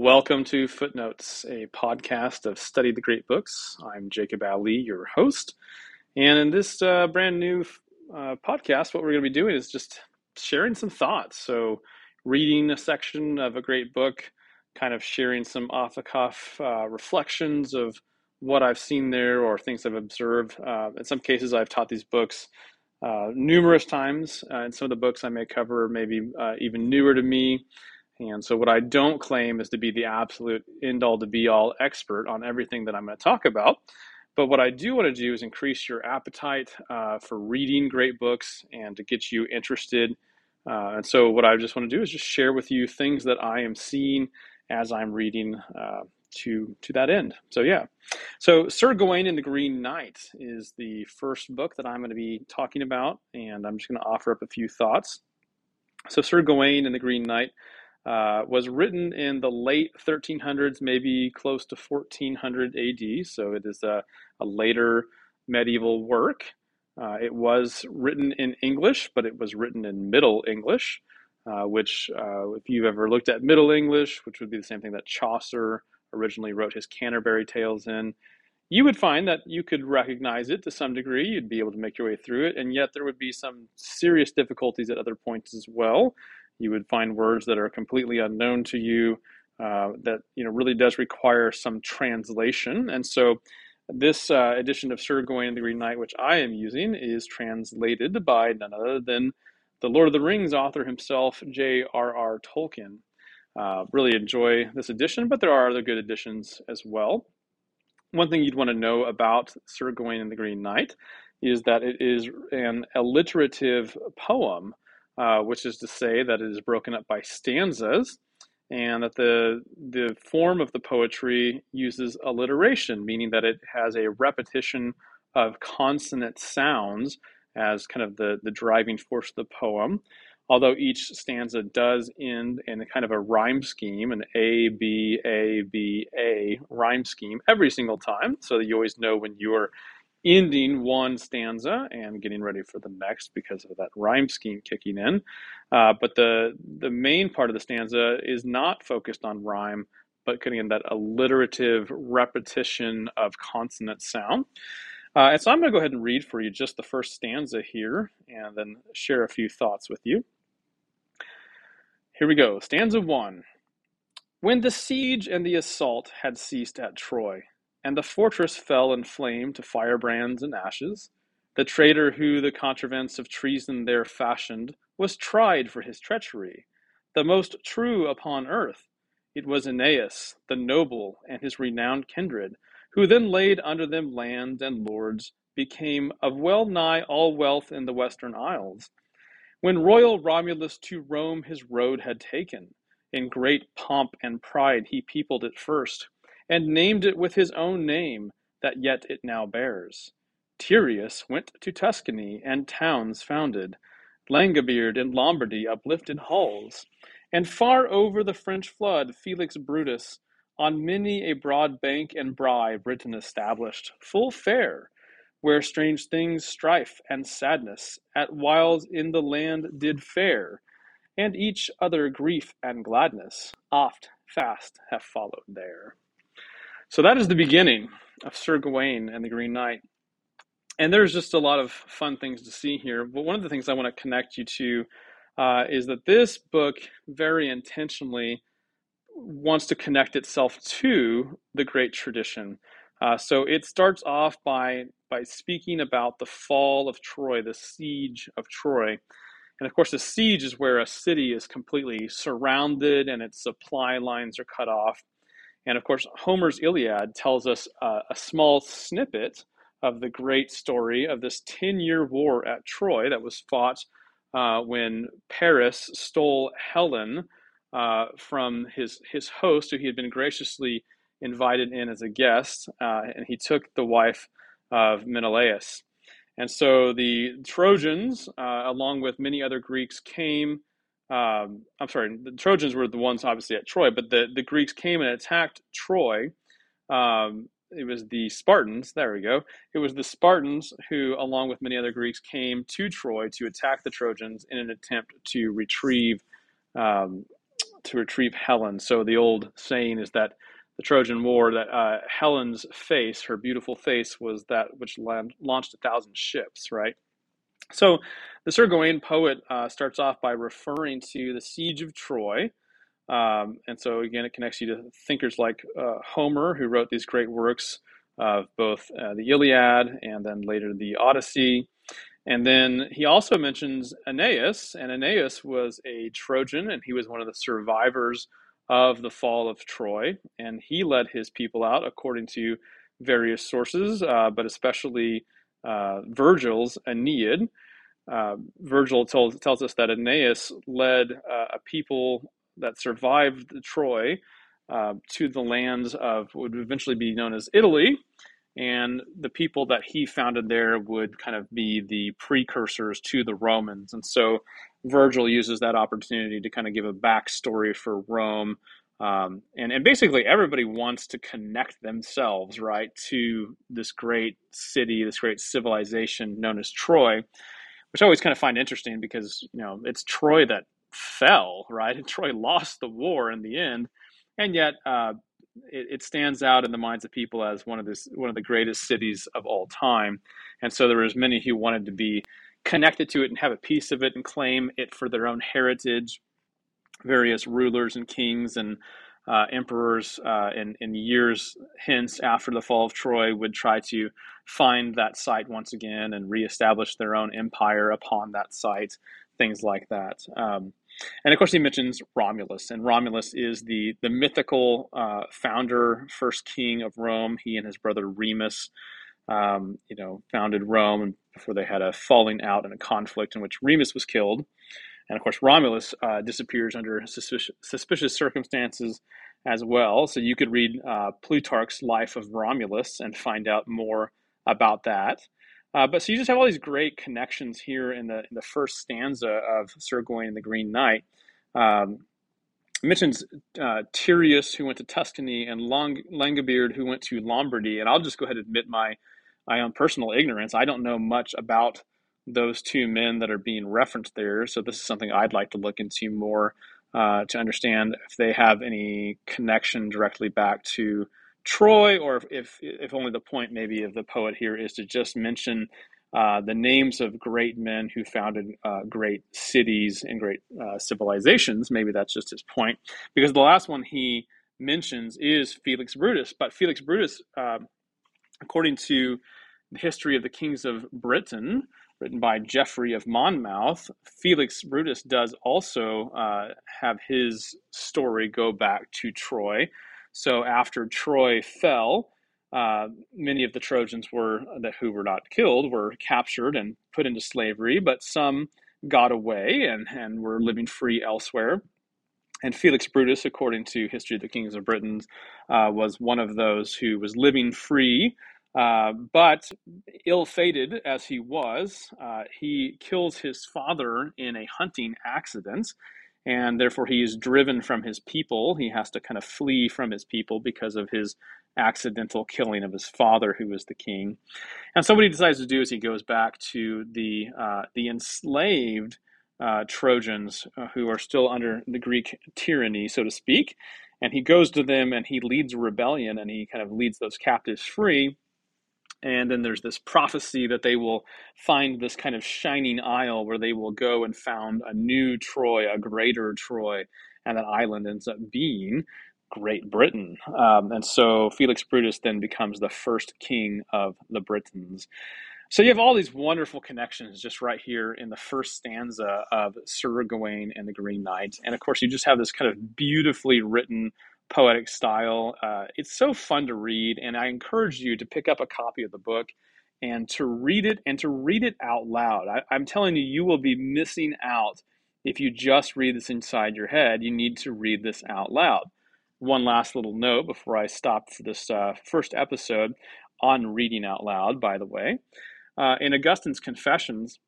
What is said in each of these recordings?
Welcome to Footnotes, a podcast of Study the Great Books. I'm Jacob Allee, your host. And in this uh, brand new uh, podcast, what we're going to be doing is just sharing some thoughts. So, reading a section of a great book, kind of sharing some off the cuff uh, reflections of what I've seen there or things I've observed. Uh, in some cases, I've taught these books uh, numerous times, uh, and some of the books I may cover may maybe even newer to me. And so, what I don't claim is to be the absolute end all to be all expert on everything that I'm going to talk about. But what I do want to do is increase your appetite uh, for reading great books and to get you interested. Uh, and so, what I just want to do is just share with you things that I am seeing as I'm reading uh, to to that end. So, yeah. So, Sir Gawain and the Green Knight is the first book that I'm going to be talking about, and I'm just going to offer up a few thoughts. So, Sir Gawain and the Green Knight uh, was written in the late 1300s, maybe close to 1400 AD. So it is a, a later medieval work. Uh, it was written in English, but it was written in Middle English, uh, which, uh, if you've ever looked at Middle English, which would be the same thing that Chaucer originally wrote his Canterbury Tales in, you would find that you could recognize it to some degree. You'd be able to make your way through it, and yet there would be some serious difficulties at other points as well you would find words that are completely unknown to you uh, that you know really does require some translation. And so this uh, edition of Sir Gawain and the Green Knight, which I am using, is translated by none other than the Lord of the Rings author himself, J.R.R. Tolkien. Uh, really enjoy this edition, but there are other good editions as well. One thing you'd want to know about Sir Gawain and the Green Knight is that it is an alliterative poem uh, which is to say that it is broken up by stanzas, and that the the form of the poetry uses alliteration, meaning that it has a repetition of consonant sounds as kind of the, the driving force of the poem. Although each stanza does end in a kind of a rhyme scheme, an A, B, A, B, A rhyme scheme every single time, so that you always know when you're ending one stanza and getting ready for the next because of that rhyme scheme kicking in. Uh, but the the main part of the stanza is not focused on rhyme, but getting in that alliterative repetition of consonant sound. Uh, and so I'm going to go ahead and read for you just the first stanza here and then share a few thoughts with you. Here we go. Stanza one. When the siege and the assault had ceased at Troy, and the fortress fell in flame to firebrands and ashes. The traitor who the contrivance of treason there fashioned was tried for his treachery, the most true upon earth. It was Aeneas, the noble, and his renowned kindred, who then laid under them lands and lords, became of well nigh all wealth in the western isles. When royal Romulus to Rome his road had taken, in great pomp and pride he peopled it first and named it with his own name that yet it now bears. Tyreus went to Tuscany and towns founded, Langaberde in Lombardy uplifted halls, and far over the French flood Felix Brutus on many a broad bank and brae Britain established, full fair, where strange things, strife and sadness, at whiles in the land did fare, and each other grief and gladness oft fast have followed there. So that is the beginning of Sir Gawain and the Green Knight. And there's just a lot of fun things to see here. But one of the things I want to connect you to uh, is that this book very intentionally wants to connect itself to the great tradition. Uh, so it starts off by by speaking about the fall of Troy, the siege of Troy. And of course, the siege is where a city is completely surrounded and its supply lines are cut off. And of course, Homer's Iliad tells us uh, a small snippet of the great story of this 10 year war at Troy that was fought uh, when Paris stole Helen uh, from his, his host, who he had been graciously invited in as a guest, uh, and he took the wife of Menelaus. And so the Trojans, uh, along with many other Greeks, came um, I'm sorry, the Trojans were the ones obviously at Troy, but the, the Greeks came and attacked Troy. Um, it was the Spartans, there we go. It was the Spartans who, along with many other Greeks, came to Troy to attack the Trojans in an attempt to retrieve um, to retrieve Helen. So the old saying is that the Trojan War, that uh, Helen's face, her beautiful face, was that which launched a thousand ships, right? So the Sir Gawain poet uh, starts off by referring to the siege of Troy. Um, and so again, it connects you to thinkers like uh, Homer, who wrote these great works of both uh, the Iliad and then later the Odyssey. And then he also mentions Aeneas, and Aeneas was a Trojan, and he was one of the survivors of the fall of Troy. And he led his people out according to various sources, uh, but especially uh, Virgil's Aeneid. Uh, Virgil told, tells us that Aeneas led uh, a people that survived Troy uh, to the lands of what would eventually be known as Italy. And the people that he founded there would kind of be the precursors to the Romans. And so Virgil uses that opportunity to kind of give a backstory for Rome. Um, and, and basically, everybody wants to connect themselves, right, to this great city, this great civilization known as Troy, which I always kind of find interesting because, you know, it's Troy that fell, right? And Troy lost the war in the end, and yet uh, it, it, stands out in the minds of people as one of this one of the greatest cities of all time. And so there was many who wanted to be connected to it and have a piece of it and claim it for their own heritage. Various rulers and kings and uh, emperors uh, in, in years hence after the fall of Troy would try to find that site once again and reestablish their own empire upon that site things like that. Um, and of course, he mentions Romulus, and Romulus is the the mythical uh, founder, first king of Rome. He and his brother Remus, um, you know, founded Rome before they had a falling out and a conflict in which Remus was killed. And of course, Romulus uh, disappears under suspicious, suspicious, circumstances as well. So you could read uh, Plutarch's Life of Romulus and find out more about that. Uh, but so you just have all these great connections here in the in the first stanza of Sir Gawain and the Green Knight. Um, mentions uh, Tyreus, who went to Tuscany, and Long- Langaberde, who went to Lombardy. And I'll just go ahead and admit my my own personal ignorance. I don't know much about those two men that are being referenced there. So this is something I'd like to look into more uh, to understand if they have any connection directly back to Troy, or if if only the point maybe of the poet here is to just mention uh, the names of great men who founded uh, great cities and great uh, civilizations. Maybe that's just his point, because the last one he mentions is Felix Brutus. But Felix Brutus, uh, according to the history of the kings of Britain, written by Geoffrey of Monmouth, Felix Brutus does also uh, have his story go back to Troy. So after Troy fell, uh, many of the Trojans were that who were not killed were captured and put into slavery, but some got away and, and were living free elsewhere. And Felix Brutus, according to History of the Kings of Britain, uh, was one of those who was living free, uh, but ill fated as he was, uh, he kills his father in a hunting accident and therefore he is driven from his people. He has to kind of flee from his people because of his accidental killing of his father, who was the king. And so what he decides to do is he goes back to the uh, the enslaved uh, Trojans uh, who are still under the Greek tyranny, so to speak, and he goes to them and he leads a rebellion and he kind of leads those captives free and then there's this prophecy that they will find this kind of shining isle where they will go and found a new Troy, a greater Troy, and that island ends up being Great Britain. Um, and so Felix Brutus then becomes the first king of the Britons. So you have all these wonderful connections just right here in the first stanza of Sir Gawain and the Green Knight. And of course, you just have this kind of beautifully written poetic style. Uh, it's so fun to read, and I encourage you to pick up a copy of the book and to read it and to read it out loud. I, I'm telling you, you will be missing out if you just read this inside your head. You need to read this out loud. One last little note before I stop for this uh, first episode on reading out loud, by the way. Uh, in Augustine's Confessions,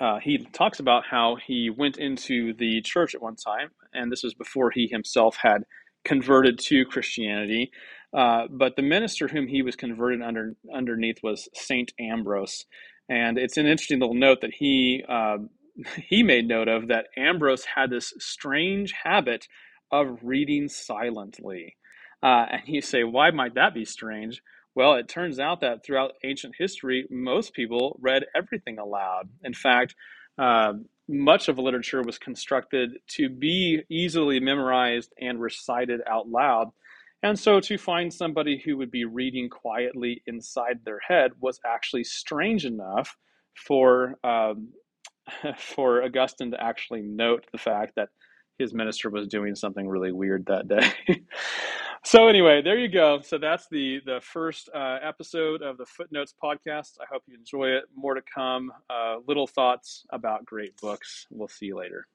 uh, he talks about how he went into the church at one time, and this was before he himself had converted to Christianity. Uh, but the minister whom he was converted under underneath was Saint Ambrose, and it's an interesting little note that he uh, he made note of that Ambrose had this strange habit of reading silently. Uh, and you say, why might that be strange? Well, it turns out that throughout ancient history, most people read everything aloud. In fact, uh, much of literature was constructed to be easily memorized and recited out loud. And so to find somebody who would be reading quietly inside their head was actually strange enough for um, for Augustine to actually note the fact that his minister was doing something really weird that day. so anyway, there you go. So that's the the first uh, episode of the Footnotes podcast. I hope you enjoy it. More to come. Uh, little thoughts about great books. We'll see you later.